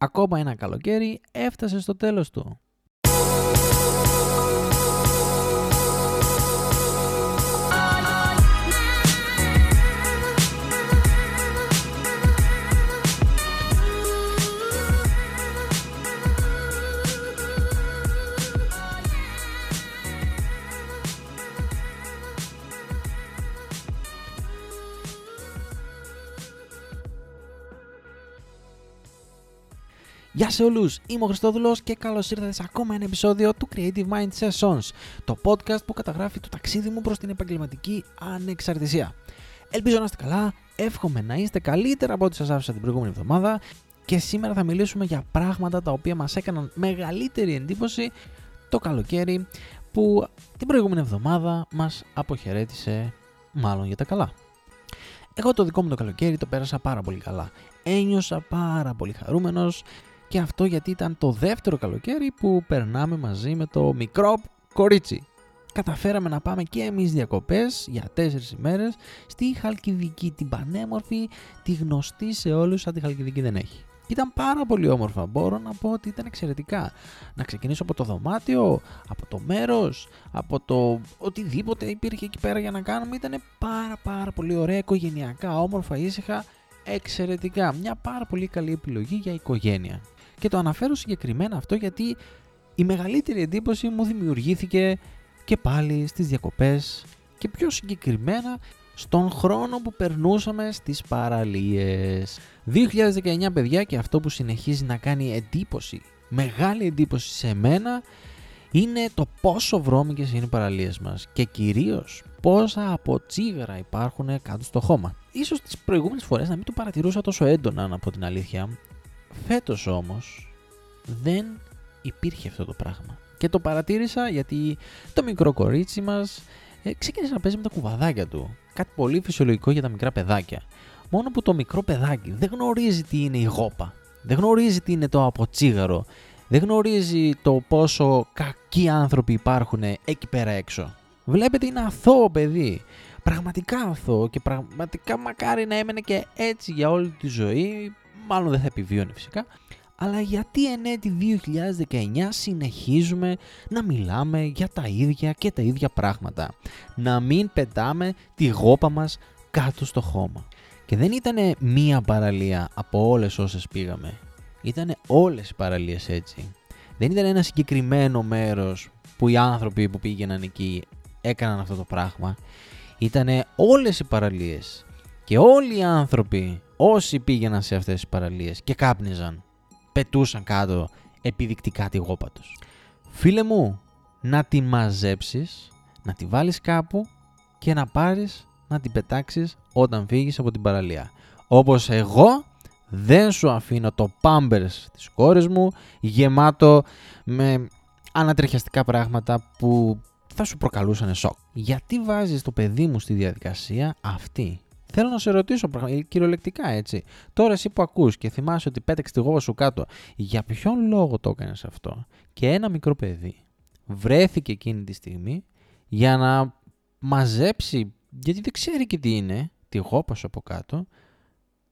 Ακόμα ένα καλοκαίρι έφτασε στο τέλος του. Γεια σε όλους, είμαι ο Χριστόδουλος και καλώς ήρθατε σε ακόμα ένα επεισόδιο του Creative Mind Sessions, το podcast που καταγράφει το ταξίδι μου προς την επαγγελματική ανεξαρτησία. Ελπίζω να είστε καλά, εύχομαι να είστε καλύτερα από ό,τι σας άφησα την προηγούμενη εβδομάδα και σήμερα θα μιλήσουμε για πράγματα τα οποία μας έκαναν μεγαλύτερη εντύπωση το καλοκαίρι που την προηγούμενη εβδομάδα μας αποχαιρέτησε μάλλον για τα καλά. Εγώ το δικό μου το καλοκαίρι το πέρασα πάρα πολύ καλά. Ένιωσα πάρα πολύ χαρούμενος, και αυτό γιατί ήταν το δεύτερο καλοκαίρι που περνάμε μαζί με το μικρό κορίτσι. Καταφέραμε να πάμε και εμείς διακοπές για τέσσερις ημέρες στη Χαλκιδική, την πανέμορφη, τη γνωστή σε όλους, σαν τη Χαλκιδική δεν έχει. Ήταν πάρα πολύ όμορφα, μπορώ να πω ότι ήταν εξαιρετικά. Να ξεκινήσω από το δωμάτιο, από το μέρος, από το οτιδήποτε υπήρχε εκεί πέρα για να κάνουμε. Ήταν πάρα πάρα πολύ ωραία, οικογενειακά, όμορφα, ήσυχα, εξαιρετικά. Μια πάρα πολύ καλή επιλογή για οικογένεια. Και το αναφέρω συγκεκριμένα αυτό γιατί η μεγαλύτερη εντύπωση μου δημιουργήθηκε και πάλι στις διακοπές και πιο συγκεκριμένα στον χρόνο που περνούσαμε στις παραλίες. 2019 παιδιά και αυτό που συνεχίζει να κάνει εντύπωση, μεγάλη εντύπωση σε μένα είναι το πόσο βρώμικες είναι οι παραλίες μας και κυρίως πόσα από τσίγαρα υπάρχουν κάτω στο χώμα. Ίσως τις προηγούμενες φορές να μην το παρατηρούσα τόσο έντονα να πω την αλήθεια, Φέτος όμως δεν υπήρχε αυτό το πράγμα. Και το παρατήρησα γιατί το μικρό κορίτσι μας ε, ξεκίνησε να παίζει με τα κουβαδάκια του. Κάτι πολύ φυσιολογικό για τα μικρά παιδάκια. Μόνο που το μικρό παιδάκι δεν γνωρίζει τι είναι η γόπα. Δεν γνωρίζει τι είναι το αποτσίγαρο. Δεν γνωρίζει το πόσο κακοί άνθρωποι υπάρχουν εκεί πέρα έξω. Βλέπετε είναι αθώο παιδί. Πραγματικά αθώο και πραγματικά μακάρι να έμενε και έτσι για όλη τη ζωή μάλλον δεν θα επιβίωνε φυσικά, αλλά γιατί εν έτη 2019 συνεχίζουμε να μιλάμε για τα ίδια και τα ίδια πράγματα; Να μην πετάμε τη γόπα μας κάτω στο χώμα. Και δεν ήταν μία παραλία από όλες όσες πήγαμε. Ήταν όλες οι παραλίες έτσι. Δεν ήταν ένα συγκεκριμένο μέρος που οι άνθρωποι που πήγαιναν εκεί έκαναν αυτό το πράγμα. Ήτανε όλες οι παραλίες και όλοι οι άνθρωποι όσοι πήγαιναν σε αυτές τις παραλίες και κάπνιζαν, πετούσαν κάτω επιδεικτικά τη γόπα τους. Φίλε μου, να τη μαζέψεις, να τη βάλεις κάπου και να πάρεις να την πετάξεις όταν φύγεις από την παραλία. Όπως εγώ δεν σου αφήνω το πάμπερς της κόρης μου γεμάτο με ανατριχιαστικά πράγματα που θα σου προκαλούσαν σοκ. Γιατί βάζεις το παιδί μου στη διαδικασία αυτή Θέλω να σε ρωτήσω ε, κυριολεκτικά έτσι. Τώρα εσύ που ακούς και θυμάσαι ότι πέταξε τη γόβα σου κάτω, για ποιον λόγο το έκανες αυτό; Και ένα μικρό παιδί βρέθηκε εκείνη τη στιγμή για να μαζέψει, γιατί δεν ξέρει και τι είναι, τη γόπα σου από κάτω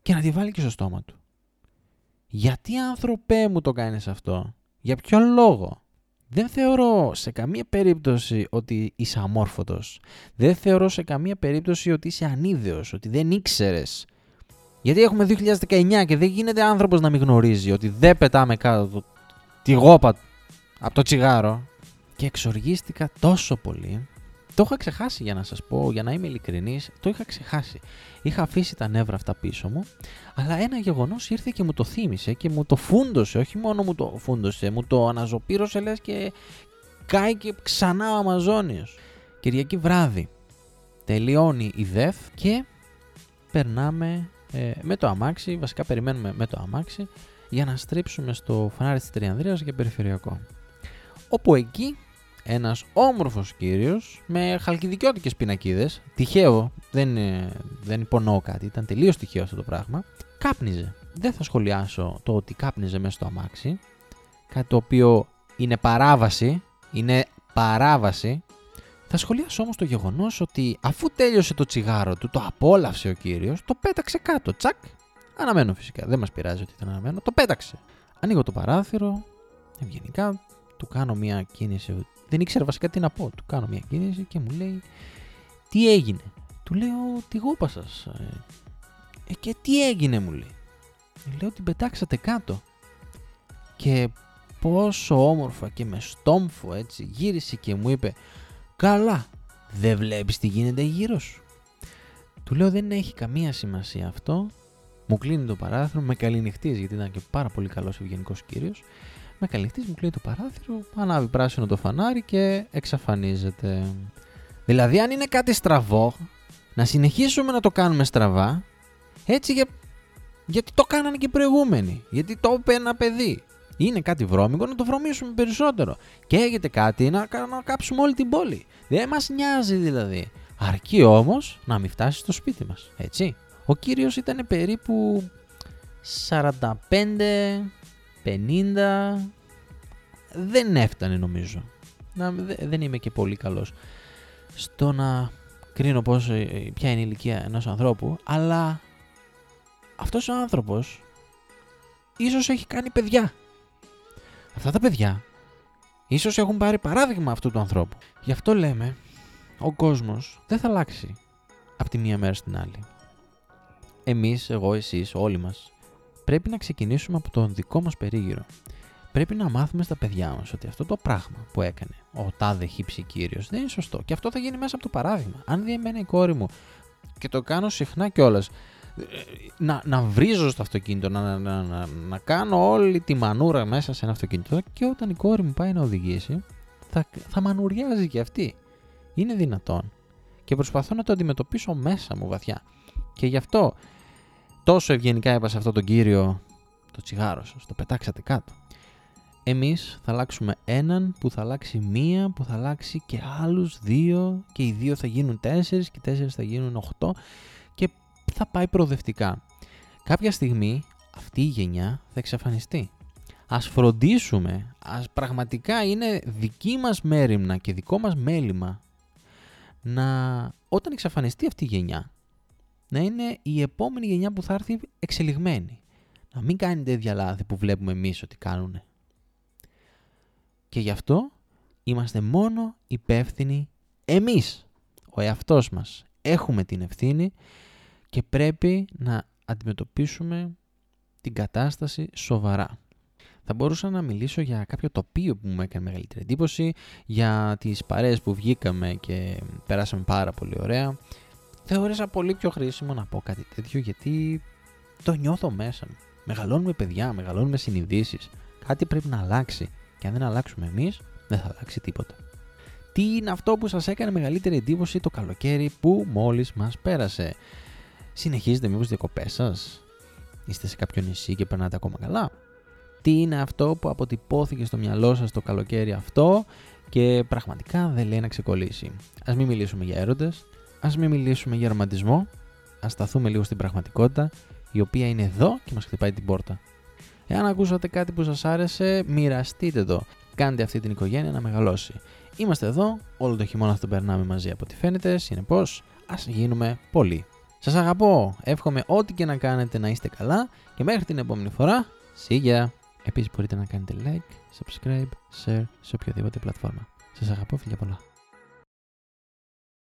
και να τη βάλει και στο στόμα του. Γιατί άνθρωπέ μου το κάνεις αυτό; Για ποιον λόγο; Δεν θεωρώ σε καμία περίπτωση ότι είσαι αμόρφωτος. Δεν θεωρώ σε καμία περίπτωση ότι είσαι ανίδεος, ότι δεν ήξερες. Γιατί έχουμε 2019 και δεν γίνεται άνθρωπος να μην γνωρίζει ότι δεν πετάμε κάτω το, τη γόπα από το τσιγάρο. Και εξοργίστηκα τόσο πολύ το είχα ξεχάσει για να σας πω, για να είμαι ειλικρινής, το είχα ξεχάσει. Είχα αφήσει τα νεύρα αυτά πίσω μου, αλλά ένα γεγονός ήρθε και μου το θύμισε και μου το φούντωσε, όχι μόνο μου το φούντωσε, μου το αναζωπήρωσε λες και κάει και ξανά ο Αμαζόνιος. Κυριακή βράδυ τελειώνει η ΔΕΦ και περνάμε ε, με το αμάξι, βασικά περιμένουμε με το αμάξι για να στρίψουμε στο φανάρι της Τριανδρίας για περιφερειακό. Όπου εκεί ένας όμορφος κύριος με χαλκιδικιώτικες πινακίδες, τυχαίο, δεν, δεν υπονοώ κάτι, ήταν τελείως τυχαίο αυτό το πράγμα, κάπνιζε. Δεν θα σχολιάσω το ότι κάπνιζε μέσα στο αμάξι, κάτι το οποίο είναι παράβαση, είναι παράβαση. Θα σχολιάσω όμως το γεγονός ότι αφού τέλειωσε το τσιγάρο του, το απόλαυσε ο κύριος, το πέταξε κάτω, τσακ. Αναμένω φυσικά, δεν μας πειράζει ότι ήταν αναμένο, το πέταξε. Ανοίγω το παράθυρο, ευγενικά, του κάνω μια κίνηση. Δεν ήξερα βασικά τι να πω. Του κάνω μια κίνηση και μου λέει τι έγινε; Του λέω τι γόπα σας. Ε, ε, και τι έγινε μου λέει. Λέω την πετάξατε κάτω. Και πόσο όμορφα και με στόμφο έτσι γύρισε και μου είπε Καλά, δεν βλέπεις τι γίνεται γύρω σου. Του λέω δεν έχει καμία σημασία αυτό. Μου κλείνει το παράθυρο, με καληνυχτίζει γιατί ήταν και πάρα πολύ καλός ευγενικός κύριος. Με καληνυχτίζει, μου κλείνει το παράθυρο, ανάβει πράσινο το φανάρι και εξαφανίζεται. Δηλαδή αν είναι κάτι στραβό, να συνεχίσουμε να το κάνουμε στραβά, έτσι για... γιατί το κάνανε και οι προηγούμενοι. Γιατί το είπε ένα παιδί. Είναι κάτι βρώμικο να το βρωμίσουμε περισσότερο. Και έγινε κάτι να, να κάψουμε όλη την πόλη. Δεν μας νοιάζει δηλαδή. Αρκεί όμως να μην φτάσει στο σπίτι μας. Έτσι. Ο κύριος ήταν περίπου 45, 50, δεν έφτανε νομίζω. Να, δεν είμαι και πολύ καλός στο να κρίνω πώς, ε, ποια είναι η ηλικία ενός ανθρώπου, αλλά αυτός ο άνθρωπος ίσως έχει κάνει παιδιά. Αυτά τα παιδιά ίσως έχουν πάρει παράδειγμα αυτού του ανθρώπου. Γι' αυτό λέμε, ο κόσμος δεν θα αλλάξει από τη μία μέρα στην άλλη. Εμείς, εγώ, εσείς, όλοι μας, πρέπει να ξεκινήσουμε από τον δικό μας περίγυρο. Πρέπει να μάθουμε στα παιδιά μας ότι αυτό το πράγμα που έκανε ο τάδε χύψη κύριος δεν είναι σωστό. Και αυτό θα γίνει μέσα από το παράδειγμα. Αν δει εμένα η κόρη μου και το κάνω συχνά κιόλας, να, να βρίζω στο αυτοκίνητο, να, να, να, να, κάνω όλη τη μανούρα μέσα σε ένα αυτοκίνητο και όταν η κόρη μου πάει να οδηγήσει θα, θα μανουριάζει και αυτή. Είναι δυνατόν. Και προσπαθώ να το αντιμετωπίσω μέσα μου βαθιά. Και γι' αυτό τόσο ευγενικά είπα σε αυτόν τον κύριο το τσιγάρο σας, το πετάξατε κάτω. Εμείς θα αλλάξουμε έναν που θα αλλάξει μία, που θα αλλάξει και άλλους δύο και οι δύο θα γίνουν τέσσερις και οι τέσσερις θα γίνουν οχτώ και θα πάει προοδευτικά. Κάποια στιγμή αυτή η γενιά θα εξαφανιστεί. Ας φροντίσουμε, ας πραγματικά είναι δική μας μέρημνα και δικό μας μέλημα να όταν εξαφανιστεί αυτή η γενιά να είναι η επόμενη γενιά που θα έρθει εξελιγμένη. Να μην κάνει τέτοια λάθη που βλέπουμε εμείς ότι κάνουν. Και γι' αυτό είμαστε μόνο υπεύθυνοι εμείς, ο εαυτός μας. Έχουμε την ευθύνη και πρέπει να αντιμετωπίσουμε την κατάσταση σοβαρά. Θα μπορούσα να μιλήσω για κάποιο τοπίο που μου έκανε μεγαλύτερη εντύπωση, για τις παρέες που βγήκαμε και περάσαμε πάρα πολύ ωραία. Θεώρησα πολύ πιο χρήσιμο να πω κάτι τέτοιο γιατί το νιώθω μέσα μου. Μεγαλώνουμε παιδιά, μεγαλώνουμε συνειδήσεις. Κάτι πρέπει να αλλάξει και αν δεν αλλάξουμε εμείς, δεν θα αλλάξει τίποτα. Τι είναι αυτό που σας έκανε μεγαλύτερη εντύπωση το καλοκαίρι που μόλις μας πέρασε; Συνεχίζετε μήπως διακοπές σας, είστε σε κάποιο νησί και περνάτε ακόμα καλά; Τι είναι αυτό που αποτυπώθηκε στο μυαλό σας το καλοκαίρι αυτό και πραγματικά δεν λέει να ξεκολλήσει; Ας μην μιλήσουμε για έρωτες, ας μην μιλήσουμε για ρομαντισμό, ας σταθούμε λίγο στην πραγματικότητα η οποία είναι εδώ και μας χτυπάει την πόρτα. Εάν ακούσατε κάτι που σας άρεσε, μοιραστείτε το. Κάντε αυτή την οικογένεια να μεγαλώσει. Είμαστε εδώ, όλο το χειμώνα θα τον περνάμε μαζί από ό,τι φαίνεται, συνεπώς ας γίνουμε πολλοί. Σας αγαπώ, εύχομαι ό,τι και να κάνετε να είστε καλά και μέχρι την επόμενη φορά, σίγια! Επίσης μπορείτε να κάνετε like, subscribe, share σε οποιαδήποτε πλατφόρμα. Σας αγαπώ, φιλιά πολλά.